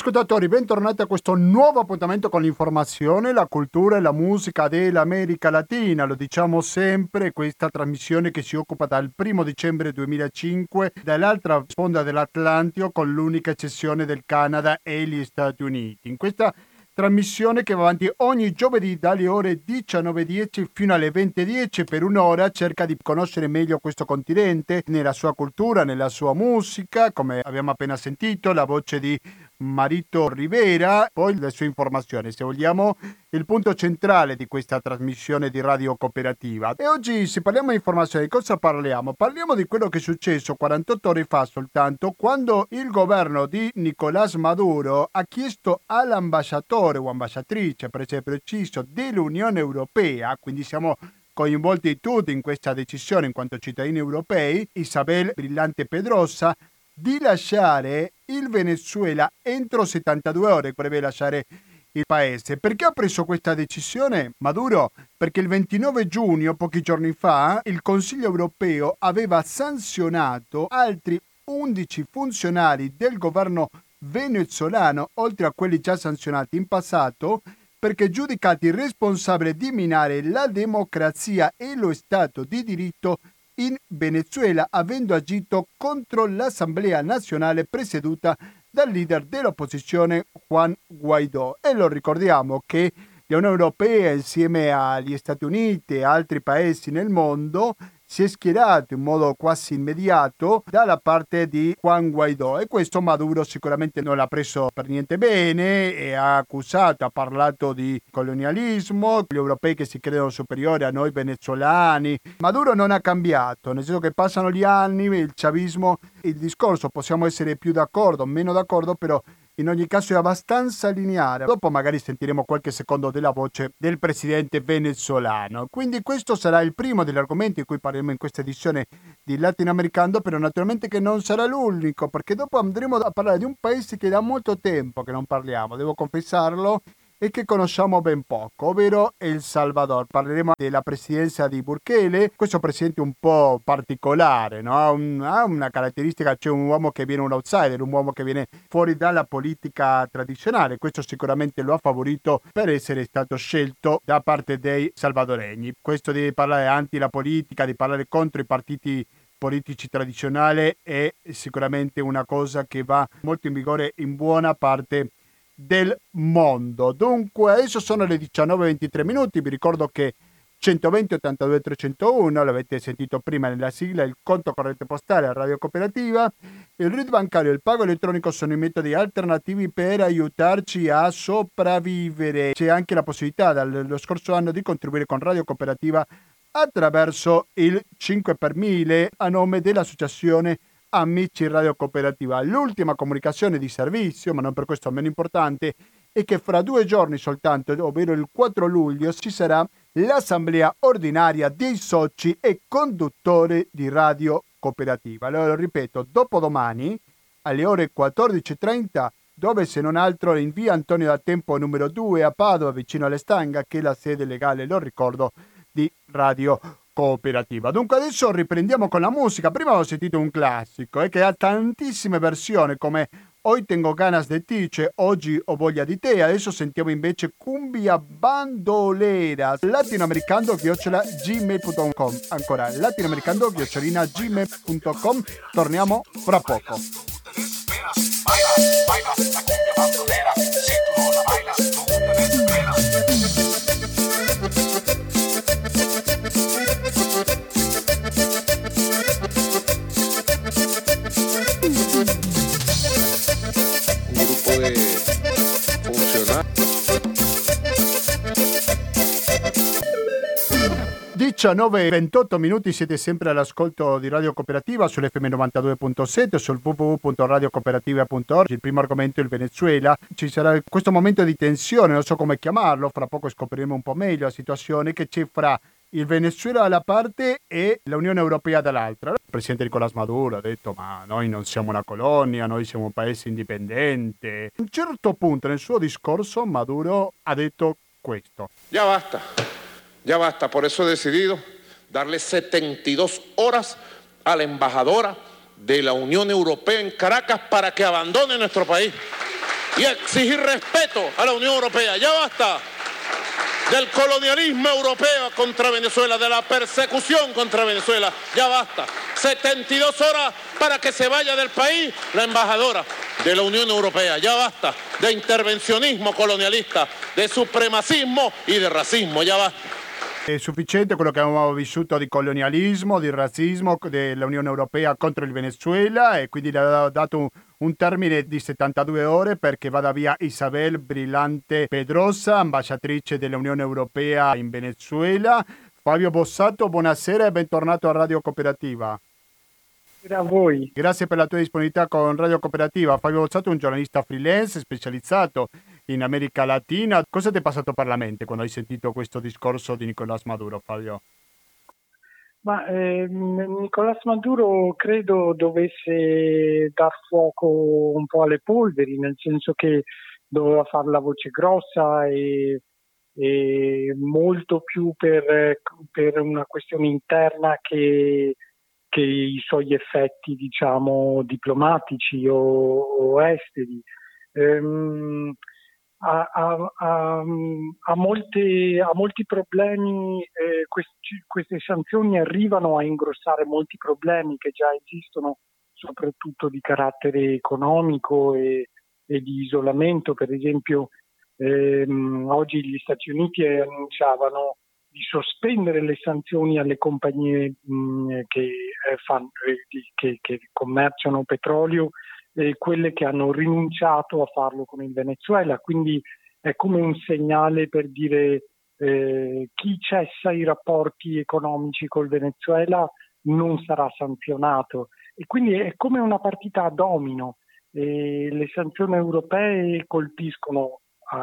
ascoltatori, bentornati a questo nuovo appuntamento con l'informazione, la cultura e la musica dell'America Latina. Lo diciamo sempre, questa trasmissione che si occupa dal 1 dicembre 2005 dall'altra sponda dell'Atlantico con l'unica eccezione del Canada e gli Stati Uniti. In questa trasmissione che va avanti ogni giovedì dalle ore 19.10 fino alle 20.10 per un'ora cerca di conoscere meglio questo continente nella sua cultura, nella sua musica, come abbiamo appena sentito, la voce di Marito Rivera, poi le sue informazioni, se vogliamo, il punto centrale di questa trasmissione di Radio Cooperativa. E oggi se parliamo di informazioni, di cosa parliamo? Parliamo di quello che è successo 48 ore fa soltanto, quando il governo di Nicolás Maduro ha chiesto all'ambasciatore o ambasciatrice, per essere preciso, dell'Unione Europea, quindi siamo coinvolti tutti in questa decisione in quanto cittadini europei, Isabel Brillante Pedrosa, di lasciare il Venezuela entro 72 ore, dovrebbe lasciare il paese. Perché ha preso questa decisione Maduro? Perché il 29 giugno, pochi giorni fa, il Consiglio europeo aveva sanzionato altri 11 funzionari del governo venezuelano, oltre a quelli già sanzionati in passato, perché giudicati responsabili di minare la democrazia e lo Stato di diritto in Venezuela avendo agito contro l'Assemblea nazionale presieduta dal leader dell'opposizione Juan Guaidó. E lo ricordiamo che l'Unione Europea insieme agli Stati Uniti e altri paesi nel mondo si è schierato in modo quasi immediato dalla parte di Juan Guaidó e questo Maduro sicuramente non l'ha preso per niente bene e ha accusato, ha parlato di colonialismo, gli europei che si credono superiori a noi venezuelani. Maduro non ha cambiato, nel senso che passano gli anni, il chavismo, il discorso possiamo essere più d'accordo, meno d'accordo, però in ogni caso è abbastanza lineare. Dopo magari sentiremo qualche secondo della voce del presidente venezuelano. Quindi questo sarà il primo degli argomenti di cui parleremo in questa edizione di Latinoamericano, però naturalmente che non sarà l'unico, perché dopo andremo a parlare di un paese che da molto tempo che non parliamo, devo confessarlo, e che conosciamo ben poco, ovvero El Salvador. Parleremo della presidenza di Burkele, questo presidente un po' particolare, no? ha, un, ha, una caratteristica, c'è un uomo che viene un outsider, un uomo che viene fuori dalla politica tradizionale, questo sicuramente lo ha favorito per essere stato scelto da parte dei salvadoregni. Questo deve parlare anti la politica, di parlare contro i partiti politici tradizionali è sicuramente una cosa che va molto in vigore in buona parte del mondo. Dunque, adesso sono le 19.23 minuti, vi ricordo che 120 82 301, l'avete sentito prima nella sigla, il conto corrente postale a Radio Cooperativa, il RID bancario e il pago elettronico sono i metodi alternativi per aiutarci a sopravvivere. C'è anche la possibilità dallo scorso anno di contribuire con Radio Cooperativa attraverso il 5 per 1000 a nome dell'associazione Amici Radio Cooperativa. L'ultima comunicazione di servizio, ma non per questo meno importante, è che fra due giorni soltanto, ovvero il 4 luglio, ci sarà l'assemblea ordinaria dei soci e conduttori di Radio Cooperativa. Allora lo ripeto, dopodomani alle ore 14.30 dove se non altro in via Antonio da Tempo numero 2 a Padova vicino alle Stanga che è la sede legale, lo ricordo, di Radio Cooperativa. Dunque adesso riprendiamo con la musica. Prima ho sentito un classico eh, che ha tantissime versioni come Hoy tengo ganas de ti, cioè oggi ho voglia di te. Adesso sentiamo invece Cumbia Bandolera, latinoamericano chiocciola gmail.com. Ancora, latinoamericano chiocciolina gmail.com. Torniamo fra poco. Baila, baila, la cumbia bandolera. Si tu 19 e 28 minuti siete sempre all'ascolto di Radio Cooperativa sull'FM 92.7 sul www.radiocooperativa.org. Il primo argomento è il Venezuela. Ci sarà questo momento di tensione, non so come chiamarlo, fra poco scopriremo un po' meglio la situazione che c'è fra il Venezuela da una parte e l'Unione Europea dall'altra. Il presidente Nicolás Maduro ha detto ma noi non siamo una colonia, noi siamo un paese indipendente. A un certo punto nel suo discorso Maduro ha detto questo. Ya basta, ya basta, por eso he decidido darle 72 horas a la embajadora de la Unión Europea en Caracas para que abandone nuestro país. y exigir respeto a la Unión Europea. Ya basta del colonialismo europeo contra Venezuela, de la persecución contra Venezuela. Ya basta. 72 horas para que se vaya del país la embajadora de la Unión Europea. Ya basta de intervencionismo colonialista, de supremacismo y de racismo. Ya basta. È sufficiente quello che abbiamo vissuto di colonialismo, di razzismo dell'Unione Europea contro il Venezuela e quindi le ha dato un, un termine di 72 ore perché vada via Isabel Brillante Pedrosa, ambasciatrice dell'Unione Europea in Venezuela. Fabio Bossato, buonasera e bentornato a Radio Cooperativa. Grazie a voi. Grazie per la tua disponibilità con Radio Cooperativa. Fabio Bossato è un giornalista freelance specializzato in America Latina. Cosa ti è passato per la mente quando hai sentito questo discorso di Nicolás Maduro, Fabio? Ma eh, Nicolás Maduro credo dovesse dar fuoco un po' alle polveri, nel senso che doveva fare la voce grossa e, e molto più per, per, una questione interna che, che i suoi effetti, diciamo, diplomatici o, o esteri. Ehm, ha, ha, ha, molte, ha, molti problemi, eh, questi, queste sanzioni arrivano a ingrossare molti problemi che già esistono, soprattutto di carattere economico e, e di isolamento. Per esempio, ehm, oggi gli Stati Uniti annunciavano di sospendere le sanzioni alle compagnie mh, che, eh, fanno, eh, che, che commerciano petrolio eh, quelle che hanno rinunciato a farlo con il Venezuela, quindi è come un segnale per dire eh, chi cessa i rapporti economici col Venezuela non sarà sanzionato e quindi è come una partita a domino. E le sanzioni europee colpiscono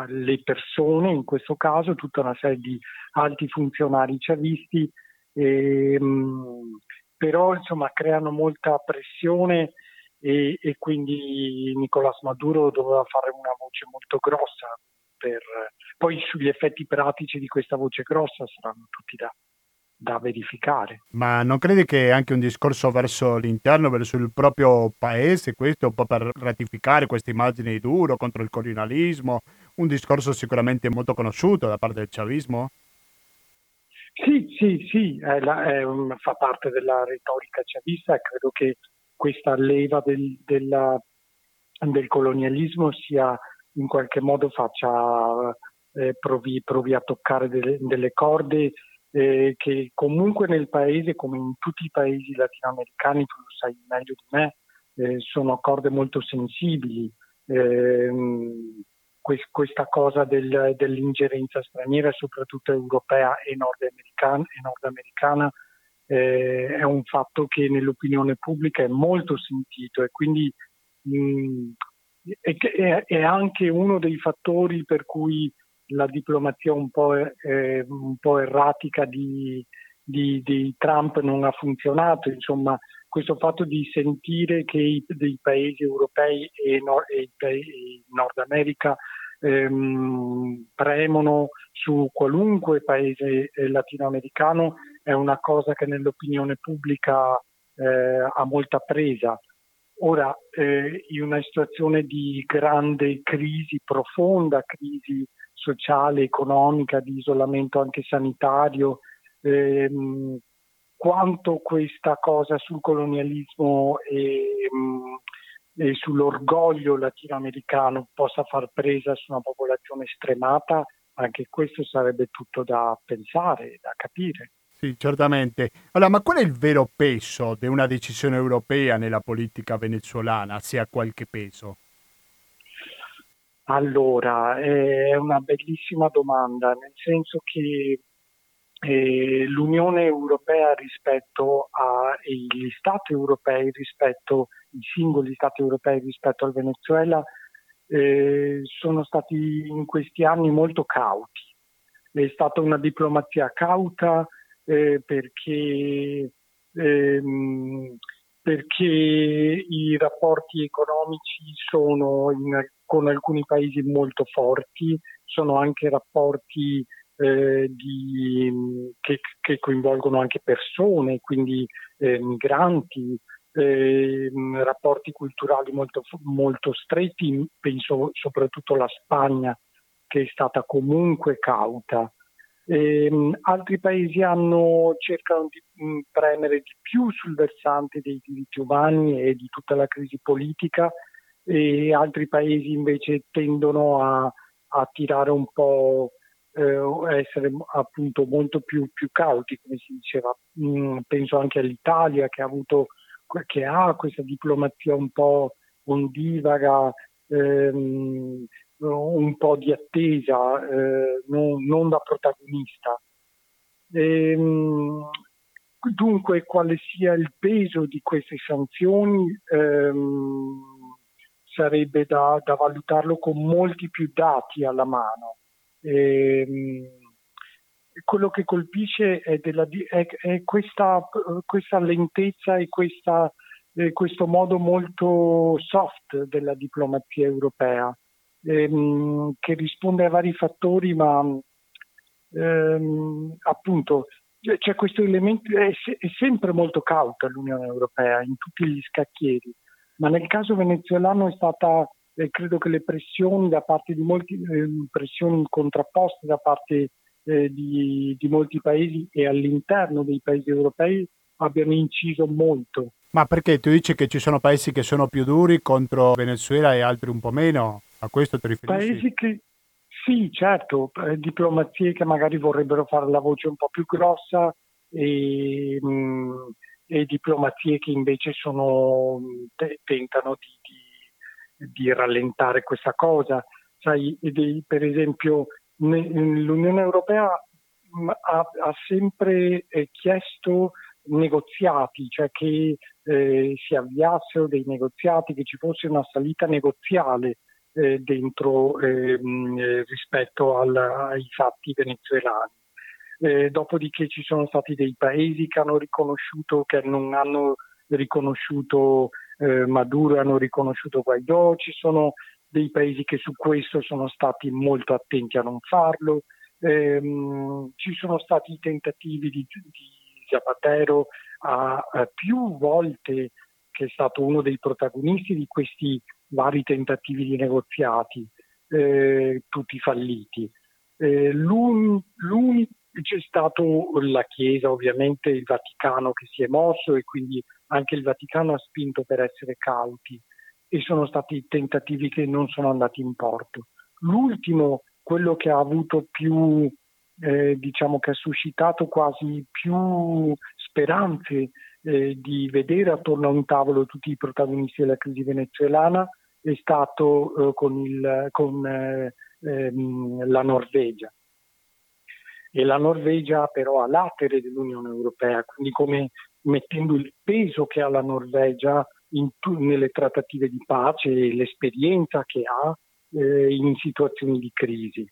le persone, in questo caso tutta una serie di alti funzionari chavisti, e, mh, però insomma creano molta pressione e, e quindi Nicolás Maduro doveva fare una voce molto grossa. Per, poi sugli effetti pratici di questa voce grossa saranno tutti da, da verificare. Ma non credi che anche un discorso verso l'interno, verso il proprio paese, questo un po' per ratificare questa immagine duro contro il colonialismo, un discorso sicuramente molto conosciuto da parte del chavismo? Sì, sì, sì, è la, è un, fa parte della retorica chavista e credo che questa leva del, della, del colonialismo sia in qualche modo faccia, eh, provi, provi, a toccare delle, delle corde eh, che comunque nel paese, come in tutti i paesi latinoamericani, tu lo sai meglio di me, eh, sono corde molto sensibili. Ehm, questa cosa del, dell'ingerenza straniera, soprattutto europea e nordamericana, e nordamericana eh, è un fatto che nell'opinione pubblica è molto sentito e quindi mh, è, è, anche uno dei fattori per cui la diplomazia un po', eh, un po erratica di, di, di, Trump non ha funzionato. Insomma, questo fatto di sentire che i, dei paesi europei e, no, e, e Nord America ehm, premono su qualunque paese eh, latinoamericano è una cosa che nell'opinione pubblica eh, ha molta presa. Ora, eh, in una situazione di grande crisi, profonda crisi sociale, economica, di isolamento anche sanitario, ehm, quanto questa cosa sul colonialismo e, mh, e, sull'orgoglio latinoamericano possa far presa su una popolazione stremata, anche questo sarebbe tutto da pensare, da capire. Sì, certamente. Allora, ma qual è il vero peso di una decisione europea nella politica venezuelana, se ha qualche peso? Allora, è una bellissima domanda, nel senso che eh, l'Unione Europea rispetto agli Stati europei, rispetto ai singoli Stati europei rispetto al Venezuela, eh, sono stati in questi anni molto cauti. È stata una diplomazia cauta, eh, perché, ehm, perché, i rapporti economici sono in, con alcuni paesi molto forti, sono anche rapporti eh, di, che, che, coinvolgono anche persone, quindi eh, migranti, eh, rapporti culturali molto, molto stretti, penso soprattutto alla Spagna che è stata comunque cauta. Eh, altri paesi hanno, cercano di mh, premere di più sul versante dei diritti umani e di tutta la crisi politica e altri paesi invece tendono a, a tirare un po' eh, essere appunto molto più, più, cauti, come si diceva. Mm, penso anche all'Italia che ha, avuto, che ha questa diplomazia un po' ondivaga, ehm, un po' di attesa, eh, non, non, da protagonista. Ehm, dunque, quale sia il peso di queste sanzioni ehm, sarebbe da, da valutarlo con molti più dati alla mano. E, ehm, quello che colpisce è, della, è, è questa, questa, lentezza e questa, eh, questo modo molto soft della diplomazia europea, ehm, che risponde a vari fattori, ma ehm, appunto c'è questo elemento, è, è sempre molto cauta l'Unione Europea in tutti gli scacchieri, ma nel caso venezuelano è stata eh, credo che le pressioni da parte di molti, eh, pressioni contrapposte da parte eh, di, di, molti paesi e all'interno dei paesi europei abbiano inciso molto. Ma perché tu dici che ci sono paesi che sono più duri contro Venezuela e altri un po' meno? A questo ti riferisci? Paesi che sì, certo, eh, diplomazie che magari vorrebbero fare la voce un po' più grossa e, mh, mm, e diplomazie che invece sono, te, tentano di, di di rallentare questa cosa. Sai, per esempio, l'Unione Europea ha, ha sempre eh, chiesto negoziati, cioè che eh, si avviassero dei negoziati, che ci fosse una salita negoziale eh, dentro ehm, eh, rispetto al, ai fatti venezuelani. Eh, dopodiché ci sono stati dei paesi che hanno riconosciuto, che non hanno riconosciuto eh, Maduro hanno riconosciuto Guaidò, ci sono dei paesi che su questo sono stati molto attenti a non farlo, ehm, ci sono stati tentativi di, di Zapatero a, a più volte che è stato uno dei protagonisti di questi vari tentativi di negoziati, eh, tutti falliti. Eh, l'un, l'unico c'è stato la Chiesa, ovviamente il Vaticano che si è mosso e quindi anche il Vaticano ha spinto per essere cauti e sono stati tentativi che non sono andati in porto. L'ultimo, quello che ha avuto più, eh, diciamo che ha suscitato quasi più speranze eh, di vedere attorno a un tavolo tutti i protagonisti della crisi venezuelana, è stato eh, con, il, con eh, ehm, la Norvegia e la Norvegia però a latere dell'Unione Europea, quindi come mettendo il peso che ha la Norvegia tu, nelle trattative di pace e l'esperienza che ha eh, in situazioni di crisi.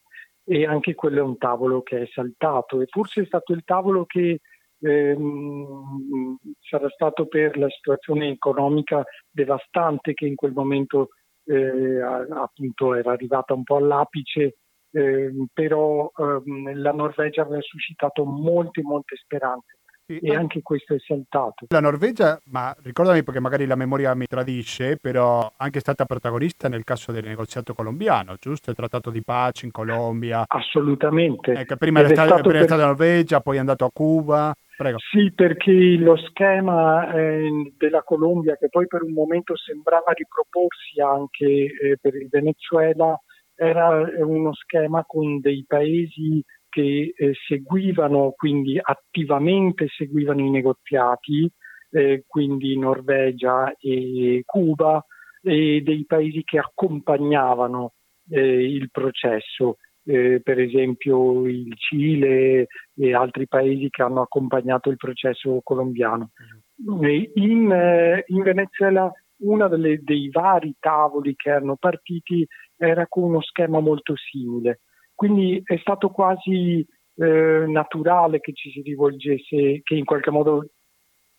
E anche quello è un tavolo che è saltato e forse è stato il tavolo che ehm, sarà stato per la situazione economica devastante che in quel momento eh, appunto era arrivata un po' all'apice eh, però ehm, la Norvegia aveva suscitato molte, molte speranze. Sì, e anche questo è saltato. La Norvegia, ma ricordami perché magari la memoria mi tradisce, però anche stata protagonista nel caso del negoziato colombiano, giusto? Il trattato di pace in Colombia. Assolutamente. Ecco, prima era prima per... è stata la Norvegia, poi è andato a Cuba. Prego. Sì, perché lo schema eh, della Colombia, che poi per un momento sembrava riproporsi anche eh, per il Venezuela, era uno schema con dei paesi che eh, seguivano, quindi attivamente seguivano i negoziati, eh, quindi Norvegia e Cuba, e dei paesi che accompagnavano eh, il processo, eh, per esempio il Cile e altri paesi che hanno accompagnato il processo colombiano. In, eh, in Venezuela uno dei vari tavoli che erano partiti era con uno schema molto simile. Quindi è stato quasi eh, naturale che ci si rivolgesse, che in qualche modo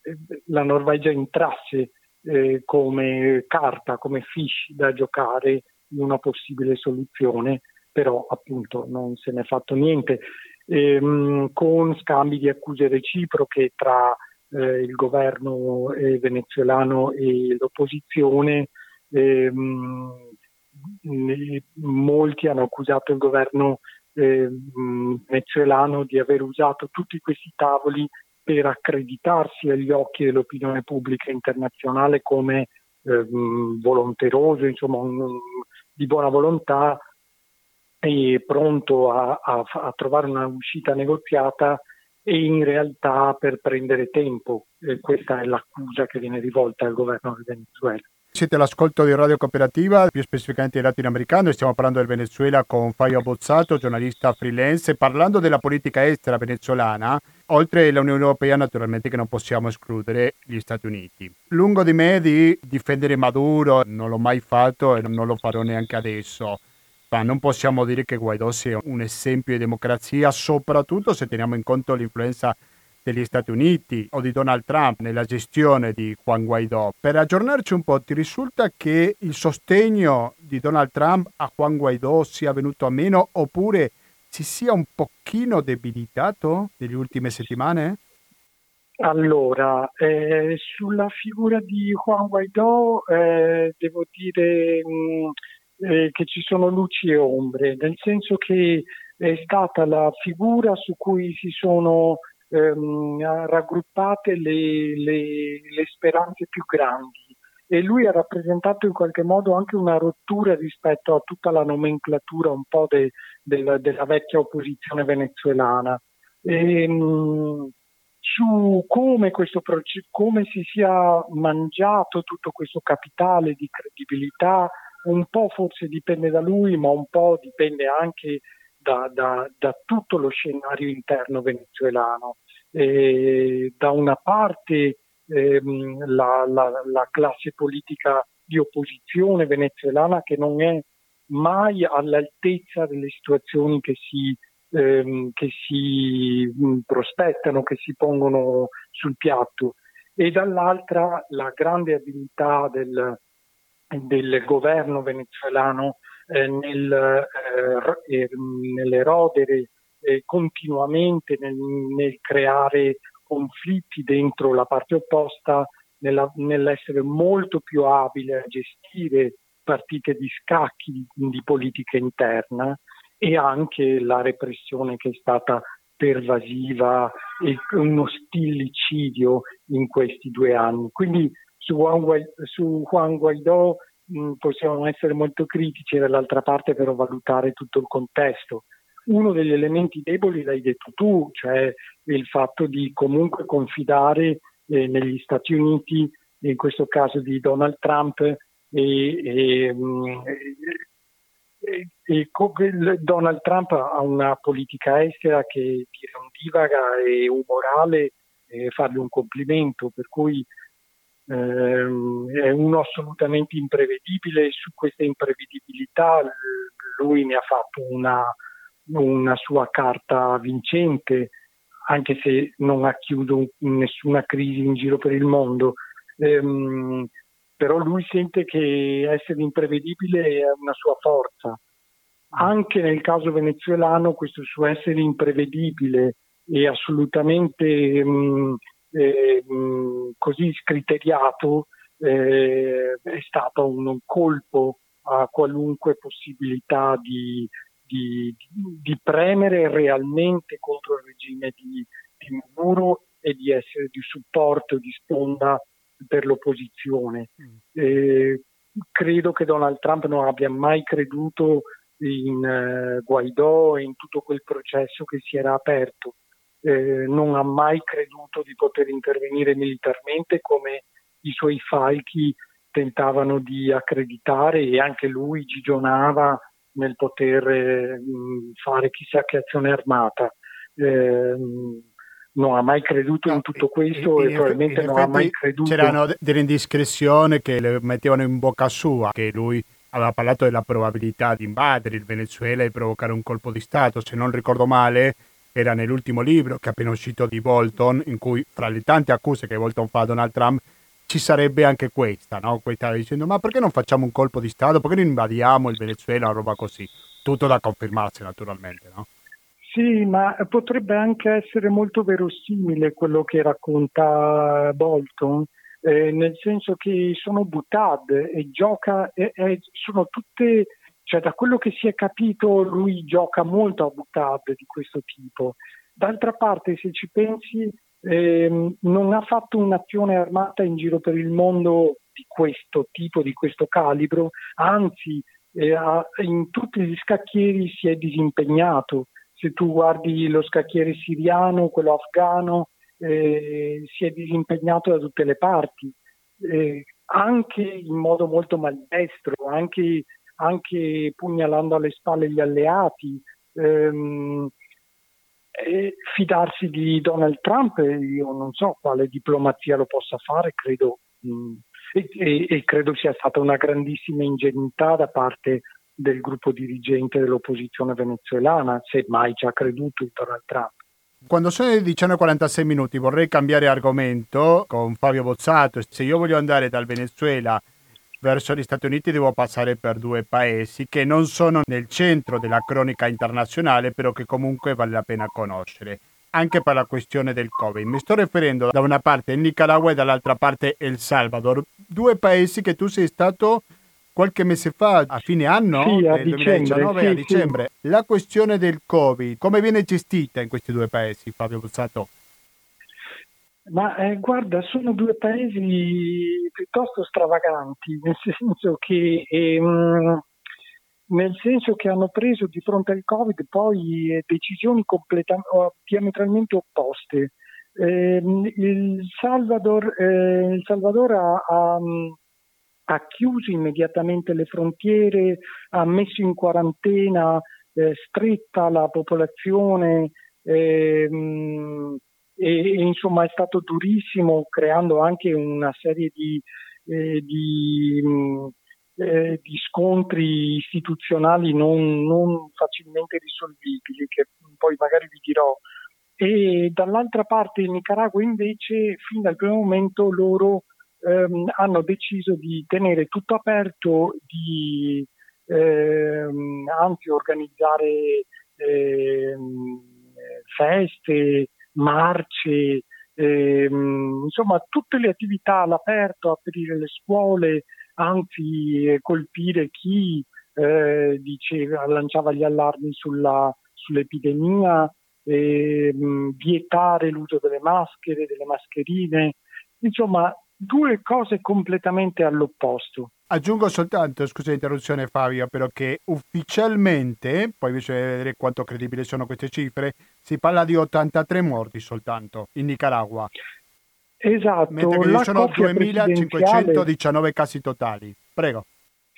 eh, la Norvegia entrasse eh, come carta, come fish da giocare in una possibile soluzione, però appunto non se n'è fatto niente. Ehm, con scambi di accuse reciproche tra eh, il governo eh, venezuelano e l'opposizione. Ehm, molti hanno accusato il governo eh, venezuelano di aver usato tutti questi tavoli per accreditarsi agli occhi dell'opinione pubblica internazionale come eh, volonteroso, insomma, un, di buona volontà e pronto a, a, a, trovare una uscita negoziata e in realtà per prendere tempo. E questa è l'accusa che viene rivolta al governo del Venezuela. Siete all'ascolto di Radio Cooperativa, più specificamente in latinoamericano, stiamo parlando del Venezuela con Fabio Bozzato, giornalista freelance, parlando della politica estera venezuelana, oltre all'Unione Europea naturalmente che non possiamo escludere gli Stati Uniti. Lungo di me di difendere Maduro, non l'ho mai fatto e non lo farò neanche adesso, ma non possiamo dire che Guaidó sia un esempio di democrazia, soprattutto se teniamo in conto l'influenza degli Stati Uniti o di Donald Trump nella gestione di Juan Guaidó. Per aggiornarci un po', ti risulta che il sostegno di Donald Trump a Juan Guaidó sia venuto a meno oppure si sia un pochino debilitato nelle ultime settimane? Allora, eh, sulla figura di Juan Guaidó eh, devo dire mh, eh, che ci sono luci e ombre, nel senso che è stata la figura su cui si sono ehm, raggruppate le, le, le speranze più grandi e lui ha rappresentato in qualche modo anche una rottura rispetto a tutta la nomenclatura un po' de, de, della vecchia opposizione venezuelana. E, ehm, su come, questo, come si sia mangiato tutto questo capitale di credibilità, un po' forse dipende da lui, ma un po' dipende anche da, da, da tutto lo scenario interno venezuelano. E da una parte ehm, la, la, la classe politica di opposizione venezuelana che non è mai all'altezza delle situazioni che si, ehm, che si prospettano, che si pongono sul piatto, e dall'altra la grande abilità del, del governo venezuelano eh, nel, eh, er, nell'erodere eh, continuamente, nel, nel, creare conflitti dentro la parte opposta, nella, nell'essere molto più abile a gestire partite di scacchi di politica interna e anche la repressione che è stata pervasiva e uno stillicidio in questi due anni. Quindi su Juan, su Juan Guaidó mh, possiamo essere molto critici dall'altra parte però valutare tutto il contesto. Uno degli elementi deboli l'hai detto tu, cioè il fatto di comunque confidare eh, negli Stati Uniti, in questo caso di Donald Trump, e, e, e, e Donald Trump ha una politica estera che dire un divaga e umorale e fargli un complimento, per cui è uno assolutamente imprevedibile e su questa imprevedibilità lui ne ha fatto una, una sua carta vincente, anche se non ha chiuso nessuna crisi in giro per il mondo. Ehm, però lui sente che essere imprevedibile è una sua forza. Anche nel caso venezuelano questo suo essere imprevedibile e assolutamente mh, eh, mh, così scriteriato eh, è stato un colpo a qualunque possibilità di, di, di premere realmente contro il regime di, di Maduro e di essere di supporto, di sponda per l'opposizione. Mm. Eh, credo che Donald Trump non abbia mai creduto in eh, Guaidò e in tutto quel processo che si era aperto. Eh, non ha mai creduto di poter intervenire militarmente come i suoi falchi tentavano di accreditare e anche lui gigionava nel poter eh, fare chissà che azione armata. Eh, non ha mai creduto no, in tutto questo e, e probabilmente non ha mai creduto. C'erano delle indiscrezioni che le mettevano in bocca sua, che lui aveva parlato della probabilità di invadere il Venezuela e provocare un colpo di Stato. Se non ricordo male, era nell'ultimo libro che è appena uscito di Bolton, in cui fra le tante accuse che Bolton fa a Donald Trump ci sarebbe anche questa, no? Stava dicendo ma perché non facciamo un colpo di Stato, perché non invadiamo il Venezuela, una roba così. Tutto da confermarsi naturalmente, no? Sì, ma potrebbe anche essere molto verosimile quello che racconta Bolton, eh, nel senso che sono Butad e gioca, e, e sono tutte, cioè da quello che si è capito lui gioca molto a Butad di questo tipo. D'altra parte, se ci pensi, eh, non ha fatto un'azione armata in giro per il mondo di questo tipo, di questo calibro, anzi eh, in tutti gli scacchieri si è disimpegnato. Se tu guardi lo scacchiere siriano, quello afgano, eh, si è disimpegnato da tutte le parti, eh, anche in modo molto maldestro, anche, anche pugnalando alle spalle gli alleati. Ehm, fidarsi di Donald Trump, io non so quale diplomazia lo possa fare, credo mh, mm, e, e, credo sia stata una grandissima ingenuità da parte del gruppo dirigente dell'opposizione venezuelana, se mai ci ha creduto in Donald Trump. Quando sono le 19.46 minuti vorrei cambiare argomento con Fabio Bozzato. Se io voglio andare dal Venezuela verso gli Stati Uniti devo passare per due paesi che non sono nel centro della cronica internazionale, però che comunque vale la pena conoscere anche per la questione del Covid. Mi sto riferendo da una parte il Nicaragua e dall'altra parte El Salvador, due paesi che tu sei stato qualche mese fa, a fine anno sì, a del 2019 sì, a dicembre. Sì. La questione del Covid, come viene gestita in questi due paesi, Fabio Buzzato? Ma eh, guarda, sono due paesi piuttosto stravaganti, nel senso che ehm, nel senso che hanno preso di fronte al Covid poi eh, decisioni diametralmente opposte. Eh, il Salvador, eh, il Salvador ha, ha, ha, chiuso immediatamente le frontiere, ha messo in quarantena eh, stretta la popolazione ehm, e, insomma è stato durissimo creando anche una serie di, eh, di eh, di scontri istituzionali non, non, facilmente risolvibili, che poi magari vi dirò. E dall'altra parte in Nicaragua invece, fin dal primo momento, loro ehm, hanno deciso di tenere tutto aperto, di ehm, anzi organizzare ehm, feste, marce, ehm, insomma tutte le attività all'aperto, aprire le scuole, anzi eh, colpire chi eh, diceva, lanciava gli allarmi sulla, sull'epidemia, eh, vietare l'uso delle maschere, delle mascherine, insomma due cose completamente all'opposto. Aggiungo soltanto, scusa l'interruzione Fabio, però che ufficialmente, poi bisogna vedere quanto credibili sono queste cifre, si parla di 83 morti soltanto in Nicaragua. Esatto. Mentre ci sono 2519 casi totali. Prego.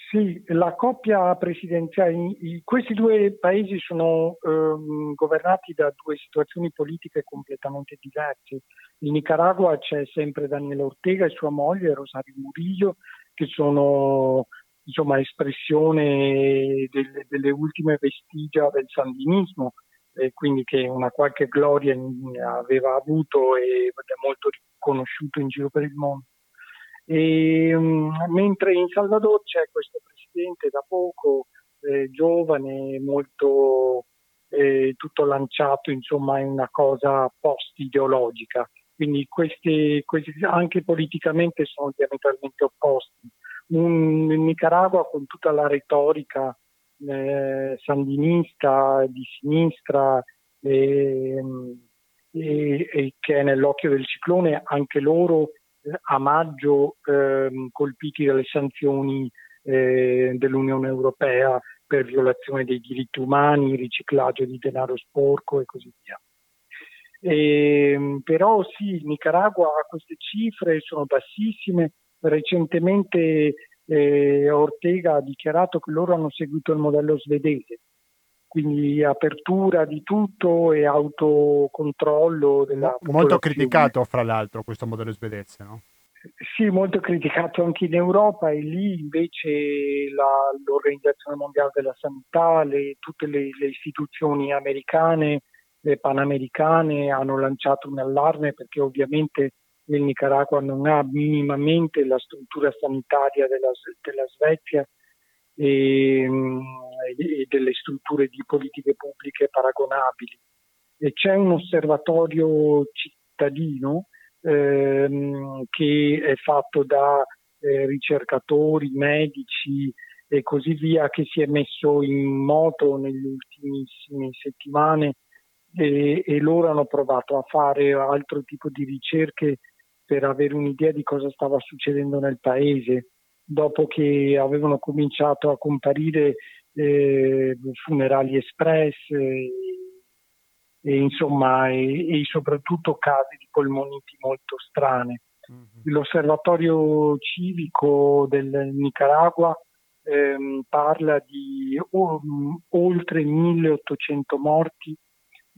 Sì, la coppia presidenziale, questi due paesi sono ehm, governati da due situazioni politiche completamente diverse. In Nicaragua c'è sempre Daniela Ortega e sua moglie Rosario Murillo, che sono insomma, espressione delle, delle ultime vestigia del sandinismo, e quindi che una qualche gloria aveva avuto ed è molto riconosciuto in giro per il mondo. E, um, mentre in Salvador c'è questo presidente da poco, eh, giovane, molto eh, tutto lanciato insomma in una cosa post-ideologica. Quindi questi, questi anche politicamente sono diametralmente opposti. Un, in Nicaragua con tutta la retorica eh, sandinista, di sinistra e, e, e, che è nell'occhio del ciclone, anche loro eh, a maggio eh, colpiti dalle sanzioni eh, dell'Unione Europea per violazione dei diritti umani, riciclaggio di denaro sporco e così via. E, ehm, però sì, il Nicaragua queste cifre sono bassissime. Recentemente eh, Ortega ha dichiarato che loro hanno seguito il modello svedese, quindi apertura di tutto e autocontrollo della Molto criticato fra l'altro questo modello svedese, no? Sì, molto criticato anche in Europa e lì invece la, l'Organizzazione Mondiale della Sanità, le, tutte le, le istituzioni americane, le panamericane hanno lanciato un allarme perché ovviamente il Nicaragua non ha minimamente la struttura sanitaria della, della Svezia e, e delle strutture di politiche pubbliche paragonabili. E c'è un osservatorio cittadino ehm, che è fatto da eh, ricercatori, medici e così via, che si è messo in moto nelle ultimissime settimane e, e loro hanno provato a fare altro tipo di ricerche per avere un'idea di cosa stava succedendo nel paese dopo che avevano cominciato a comparire eh, funerali espress e, e insomma e, e, soprattutto casi di polmoniti molto strane. Mm-hmm. L'osservatorio civico del Nicaragua ehm, parla di um, oltre 1800 morti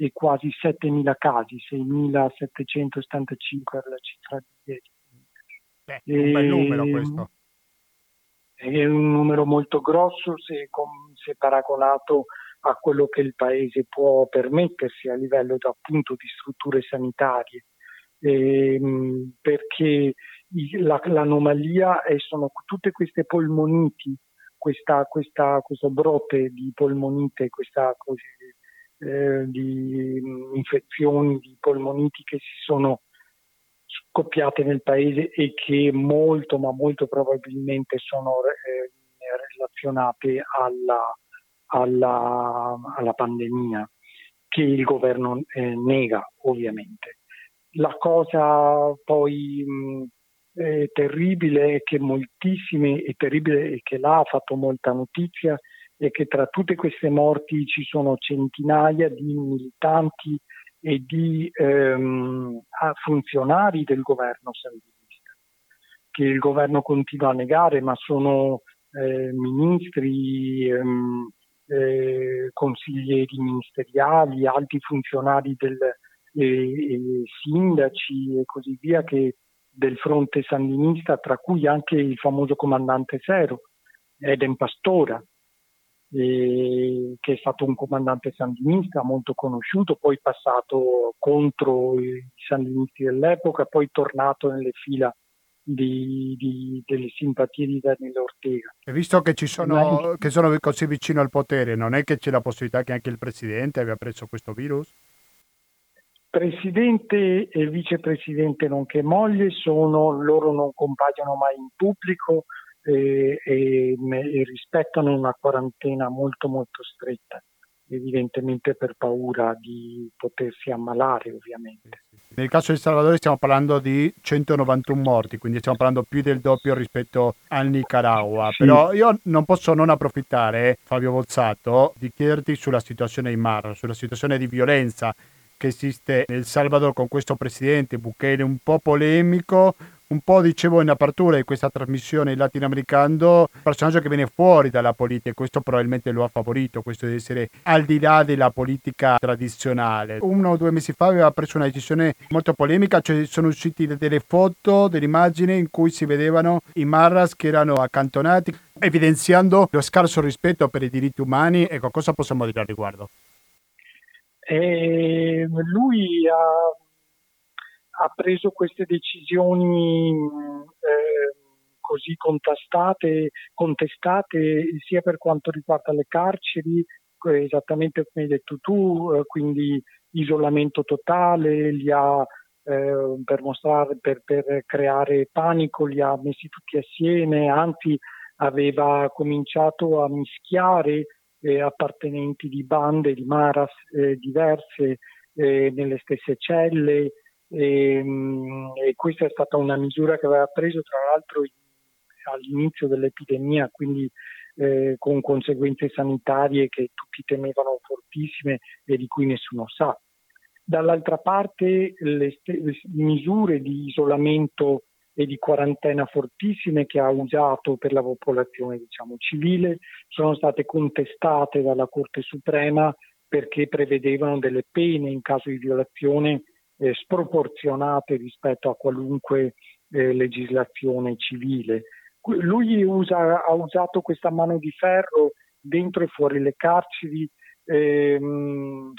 e quasi 7.000 casi, 6.775 è la cifra di ieri. Beh, un bel numero questo. È un numero molto grosso se, se paragonato a quello che il paese può permettersi a livello appunto di strutture sanitarie, ehm, perché la, l'anomalia è, sono tutte queste polmoniti, questa, questa, questo brote di polmonite, questa eh, di infezioni di polmoniti che si sono scoppiate nel paese e che molto ma molto probabilmente sono eh, relazionate alla, alla, alla, pandemia che il governo eh, nega ovviamente. La cosa poi mh, eh, terribile è che moltissime, e terribile è che là ha fatto molta notizia, è che tra tutte queste morti ci sono centinaia di militanti e di ehm, funzionari del governo sandinista, che il governo continua a negare, ma sono eh, ministri, ehm, eh, consiglieri ministeriali, alti funzionari del, eh, sindaci e così via che del fronte sandinista, tra cui anche il famoso comandante Zero, Eden Pastora, eh, che è stato un comandante sandinista molto conosciuto, poi passato contro i sandinisti dell'epoca, poi tornato nelle fila di, di, delle simpatie di Daniele Ortega. E visto che, ci sono, che sono così vicino al potere, non è che c'è la possibilità che anche il presidente abbia preso questo virus? Presidente e vicepresidente nonché moglie sono, loro non compaiono mai in pubblico, e, e, e rispettano una quarantena molto molto stretta evidentemente per paura di potersi ammalare ovviamente. Nel caso di Salvador stiamo parlando di 191 morti, quindi stiamo parlando più del doppio rispetto al Nicaragua. Sì. Però io non posso non approfittare, Fabio Bozzato, di chiederti sulla situazione in Mar, sulla situazione di violenza che esiste nel Salvador con questo presidente Bukele un po' polemico, un po' dicevo in apertura di questa trasmissione latinoamericano, un personaggio che viene fuori dalla politica e questo probabilmente lo ha favorito, questo di essere al di là della politica tradizionale. Uno o due mesi fa aveva preso una decisione molto polemica, cioè sono uscite delle foto, delle immagini in cui si vedevano i Marras che erano accantonati, evidenziando lo scarso rispetto per i diritti umani. Ecco, cosa possiamo dire al riguardo? Eh, lui ha ha preso queste decisioni eh, così contestate, contestate sia per quanto riguarda le carceri, esattamente come hai detto tu, eh, quindi isolamento totale, li ha eh, per, mostrare, per, per creare panico, li ha messi tutti assieme, anzi aveva cominciato a mischiare eh, appartenenti di bande, di maras eh, diverse eh, nelle stesse celle, e, ehm, e, questa è stata una misura che aveva preso tra l'altro all'inizio dell'epidemia, quindi eh, con conseguenze sanitarie che tutti temevano fortissime e di cui nessuno sa. Dall'altra parte le, st- le misure di isolamento e di quarantena fortissime che ha usato per la popolazione diciamo, civile sono state contestate dalla Corte Suprema perché prevedevano delle pene in caso di violazione eh, sproporzionate rispetto a qualunque eh, legislazione civile. Lui usa, ha usato questa mano di ferro dentro e fuori le carceri ehm,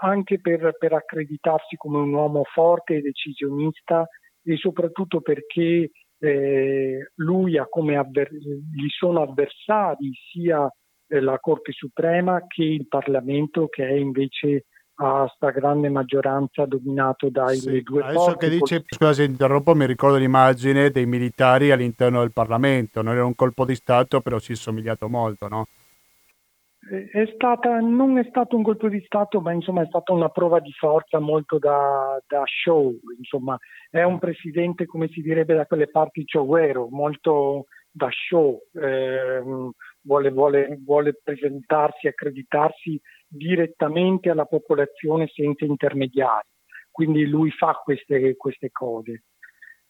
anche per, per accreditarsi come un uomo forte e decisionista e soprattutto perché eh, lui ha come avver- gli sono avversari sia eh, la Corte Suprema che il Parlamento che è invece a stragrande maggioranza dominato dai sì, due adesso che dice, scusa se interrompo, mi ricordo l'immagine dei militari all'interno del Parlamento, non era un colpo di Stato, però si è somigliato molto, no? È stata, non è stato un colpo di Stato, ma insomma è stata una prova di forza molto da, da show. Insomma, è un presidente, come si direbbe da quelle parti, ciowero, molto da show. Eh, vuole, vuole, vuole presentarsi, accreditarsi direttamente alla popolazione senza intermediari. Quindi lui fa queste, queste cose.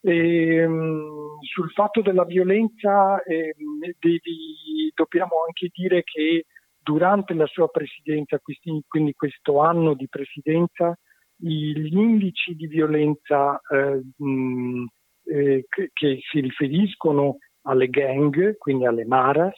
E, um, sul fatto della violenza eh, devi, dobbiamo anche dire che durante la sua presidenza, quindi questo anno di presidenza, gli indici di violenza eh, mh, eh, che, si riferiscono alle gang, quindi alle maras,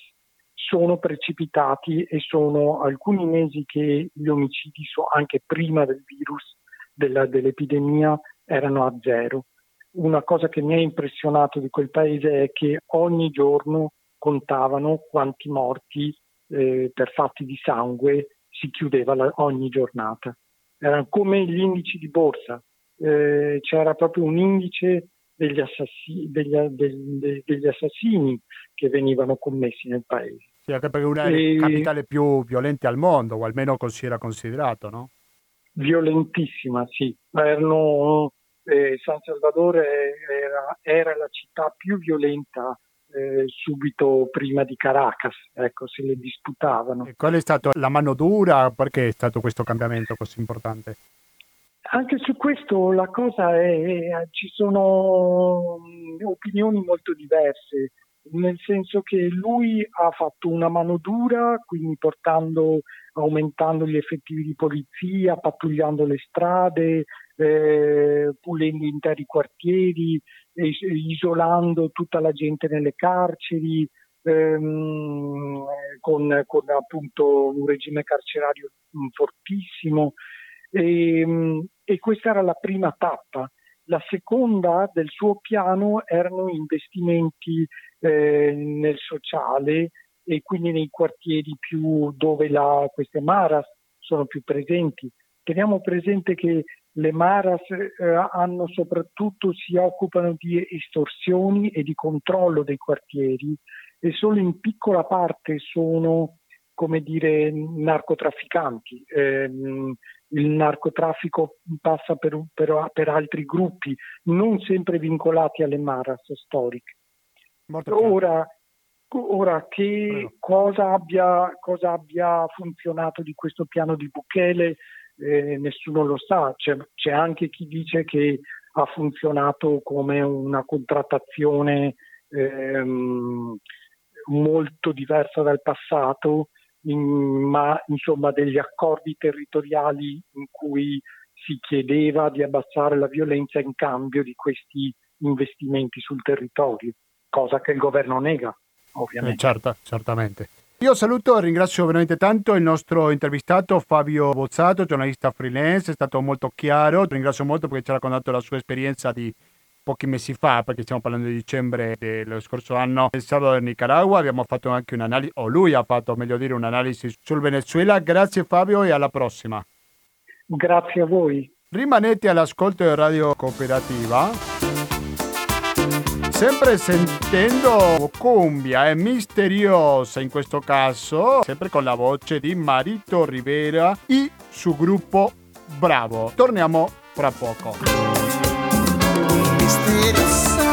sono precipitati e sono alcuni mesi che gli omicidi, so, anche prima del virus, della, dell'epidemia, erano a zero. Una cosa che mi ha impressionato di quel paese è che ogni giorno contavano quanti morti eh, per fatti di sangue si chiudeva la, ogni giornata. Erano come gli indici di borsa, eh, c'era proprio un indice degli, assassini, degli, degli, degli assassini che venivano commessi nel paese. Sì, anche perché è una delle e... capitali più violente al mondo, o almeno così era considerato, no? Violentissima, sì. Erano, eh, San Salvador era, era, la città più violenta eh, subito prima di Caracas, ecco, se le disputavano. E qual è stata la mano dura? Perché è stato questo cambiamento così importante? Anche su questo la cosa è, ci sono mm, opinioni molto diverse, nel senso che lui ha fatto una mano dura, quindi portando, aumentando gli effettivi di polizia, pattugliando le strade, eh, pulendo interi quartieri, isolando tutta la gente nelle carceri, ehm, con, con, appunto un regime carcerario mm, fortissimo. E, ehm, e questa era la prima tappa. La seconda del suo piano erano investimenti eh, nel sociale e quindi nei quartieri più dove la, queste maras sono più presenti. Teniamo presente che le maras eh, hanno soprattutto, si occupano di estorsioni e di controllo dei quartieri e solo in piccola parte sono, come dire, narcotrafficanti. Eh, il narcotraffico passa per, per, per, altri gruppi, non sempre vincolati alle maras storiche. Ora, ora, che cosa abbia, cosa abbia funzionato di questo piano di Bukele eh, nessuno lo sa, c'è, c'è, anche chi dice che ha funzionato come una contrattazione ehm, molto diversa dal passato, in, ma insomma degli accordi territoriali in cui si chiedeva di abbassare la violenza in cambio di questi investimenti sul territorio, cosa che il governo nega, ovviamente. Eh, certo, certamente. Io saluto e ringrazio veramente tanto il nostro intervistato Fabio Bozzato, giornalista freelance, è stato molto chiaro, ringrazio molto perché ci ha raccontato la sua esperienza di pochi mesi fa, perché stiamo parlando di dicembre dello scorso anno, El Salvador e Nicaragua, abbiamo fatto anche un'analisi, o lui ha fatto meglio dire un'analisi sul Venezuela. Grazie Fabio e alla prossima. Grazie a voi. Rimanete all'ascolto di Radio Cooperativa. Sempre sentendo cumbia è misteriosa in questo caso, sempre con la voce di Marito Rivera e su gruppo Bravo. Torniamo fra poco. Misteriosa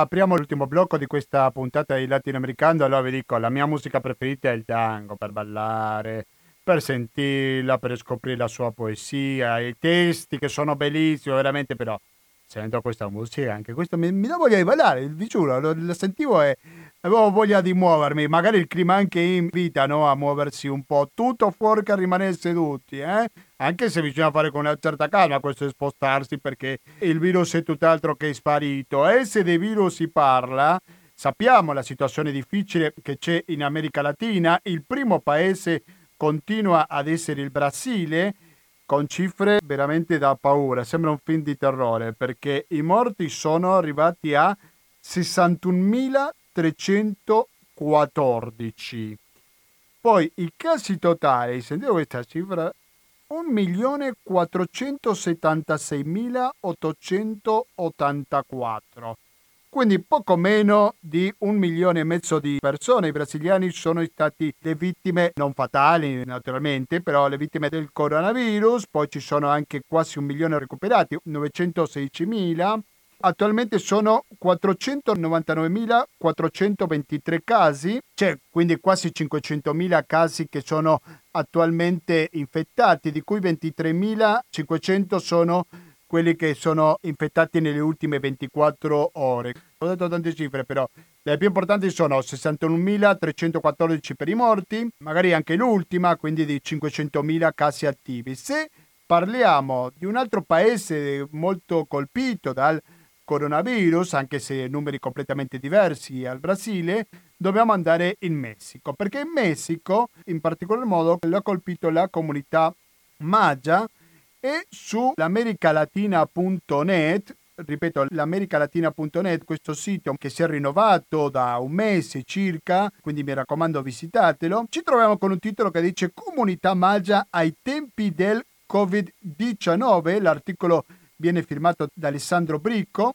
apriamo l'ultimo blocco di questa puntata di latinoamericano. Allora vi dico, la mia musica preferita è il tango per ballare, per sentirla, per scoprire la sua poesia, i testi che sono bellissimi, veramente, però sento questa musica, anche questo mi, mi dà voglia di ballare, vi giuro, lo, lo sentivo e avevo voglia di muovermi, magari il clima anche invita no, a muoversi un po', tutto fuori che rimanere seduti, eh? anche se bisogna fare con una certa calma questo è spostarsi perché il virus è tutt'altro che sparito. E se di virus si parla... Sappiamo la situazione difficile che c'è in America Latina, il primo paese continua ad essere il Brasile con cifre veramente da paura, sembra un film di terrore perché i morti sono arrivati a 61.314. Poi i casi totali, sentite questa cifra, 1.476.884 quindi poco meno di un milione e mezzo di persone. I brasiliani sono stati le vittime non fatali naturalmente, però le vittime del coronavirus, poi ci sono anche quasi un milione recuperati, 916.000. Attualmente sono 499.423 casi, c'è quindi quasi 500.000 casi che sono attualmente infettati, di cui 23.500 sono quelli che sono infettati nelle ultime 24 ore. Ho detto tante cifre, però le più importanti sono 61.314 per i morti, magari anche l'ultima, quindi di 500.000 casi attivi. Se parliamo di un altro paese molto colpito dal coronavirus, anche se numeri completamente diversi al Brasile, dobbiamo andare in Messico, perché in Messico in particolar modo l'ha colpito la comunità Maggia, e su l'americalatina.net ripeto, l'americalatina.net, questo sito che si è rinnovato da un mese circa, quindi mi raccomando visitatelo, ci troviamo con un titolo che dice Comunità Magia ai tempi del Covid-19, l'articolo viene firmato da Alessandro Bricco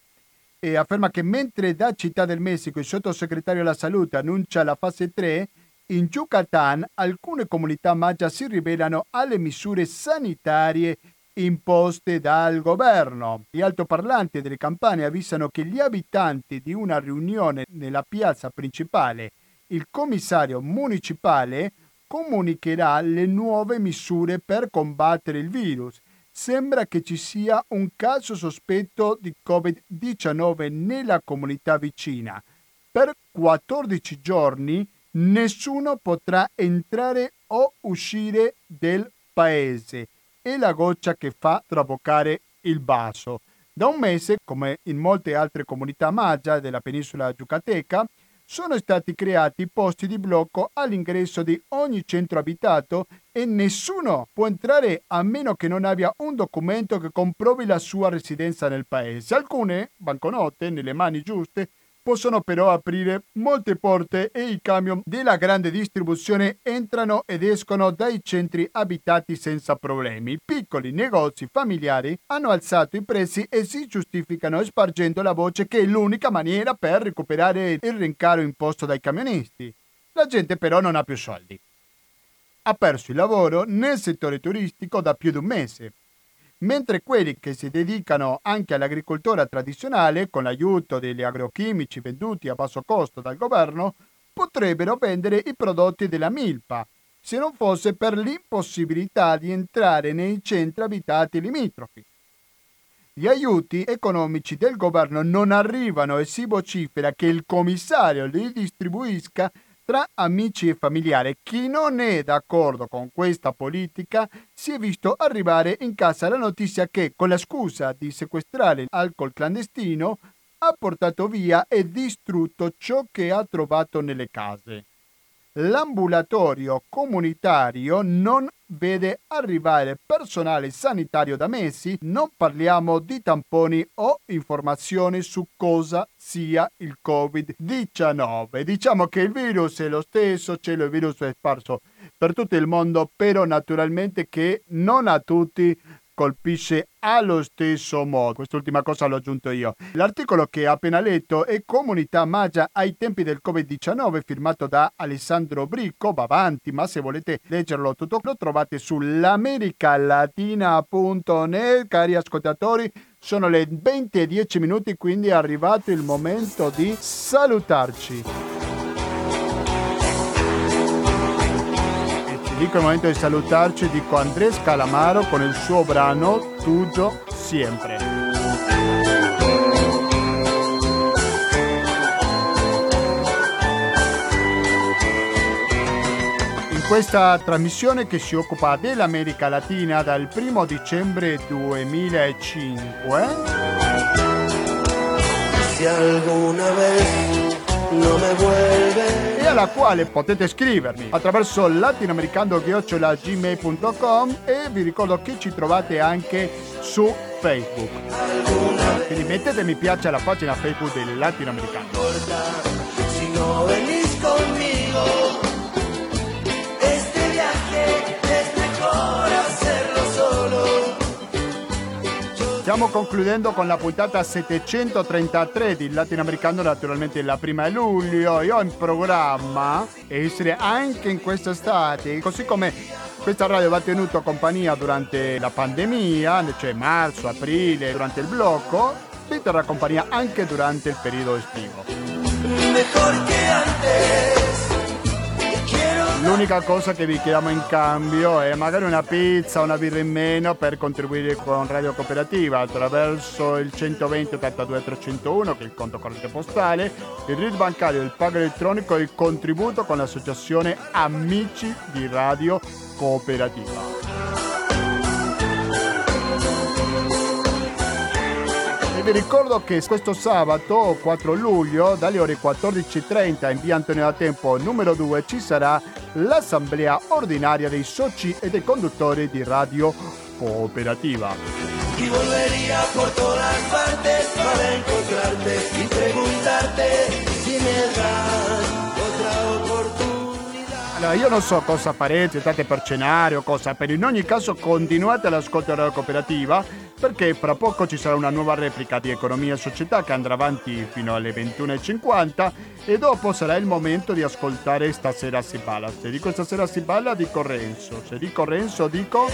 e afferma che mentre da Città del Messico il sottosegretario alla salute annuncia la fase 3, in Yucatan alcune comunità Magia si ribellano alle misure sanitarie imposte dal governo. Gli altoparlanti delle campane avvisano che gli abitanti di una riunione nella piazza principale, il commissario municipale comunicherà le nuove misure per combattere il virus. Sembra che ci sia un caso sospetto di Covid-19 nella comunità vicina. Per 14 giorni nessuno potrà entrare o uscire del paese è la goccia che fa traboccare il vaso. Da un mese, come in molte altre comunità maggia della penisola yucateca, sono stati creati posti di blocco all'ingresso di ogni centro abitato e nessuno può entrare a meno che non abbia un documento che comprovi la sua residenza nel paese. Alcune banconote nelle mani giuste possono però aprire molte porte e i camion della grande distribuzione entrano ed escono dai centri abitati senza problemi. Piccoli negozi familiari hanno alzato i prezzi e si giustificano spargendo la voce che è l'unica maniera per recuperare il rincaro imposto dai camionisti. La gente però non ha più soldi. Ha perso il lavoro nel settore turistico da più di un mese mentre quelli che si dedicano anche all'agricoltura tradizionale, con l'aiuto degli agrochimici venduti a basso costo dal governo, potrebbero vendere i prodotti della milpa, se non fosse per l'impossibilità di entrare nei centri abitati limitrofi. Gli aiuti economici del governo non arrivano e si vocifera che il commissario li distribuisca tra amici e familiari. Chi non è d'accordo con questa politica si è visto arrivare in casa la notizia che, con la scusa di sequestrare alcol clandestino, ha portato via e distrutto ciò che ha trovato nelle case l'ambulatorio comunitario non vede arrivare personale sanitario da mesi, non parliamo di tamponi o informazioni su cosa sia il Covid-19. Diciamo che il virus è lo stesso, c'è il virus è sparso per tutto il mondo, però naturalmente che non a tutti colpisce allo stesso modo. Quest'ultima cosa l'ho aggiunto io. L'articolo che ho appena letto è Comunità Magia ai tempi del Covid-19 firmato da Alessandro Bricco, va avanti, ma se volete leggerlo tutto lo trovate sull'americalatina.net, cari ascoltatori. Sono le 20 e 10 minuti, quindi è arrivato il momento di salutarci. Dico il momento di salutarci, dico Andrés Calamaro con il suo brano Tuyo Siempre. questa trasmissione che si occupa dell'America Latina dal 1 dicembre 2005. No me vuelve e alla quale potete scrivermi attraverso latinoamericano-gmail.com e vi ricordo che ci trovate anche su Facebook. Quindi mettete mi piace alla pagina Facebook del Latinoamericano. Stiamo concludendo con la puntata 733 di Latinoamericano, naturalmente la prima di luglio. Io ho in programma essere anche in quest'estate, così come questa radio va tenuto compagnia durante la pandemia, cioè marzo, aprile, durante il blocco, vi terrà compagnia anche durante il periodo estivo. Mejor che antes. L'unica cosa che vi chiediamo in cambio è magari una pizza, una birra in meno per contribuire con Radio Cooperativa attraverso il 120 82 301 che è il conto corrente postale, il RID bancario, il pago elettronico e il contributo con l'associazione Amici di Radio Cooperativa. vi ricordo che questo sabato 4 luglio dalle ore 14.30 in via Antonio da Tempo numero 2 ci sarà l'assemblea ordinaria dei soci e dei conduttori di Radio Cooperativa. Y volvería por todas partes para encontrarte y preguntarte si me das. Allora, io non so cosa farete, state per cenare o cosa, per in ogni caso continuate all'ascolto della cooperativa perché fra poco ci sarà una nuova replica di Economia e Società che andrà avanti fino alle 21.50 e dopo sarà il momento di ascoltare Stasera si balla. Se dico Stasera si balla dico Renzo, se dico Renzo dico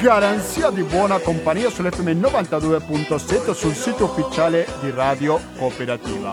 garanzia di buona compagnia sull'FM 92.7 sul sito ufficiale di Radio Cooperativa.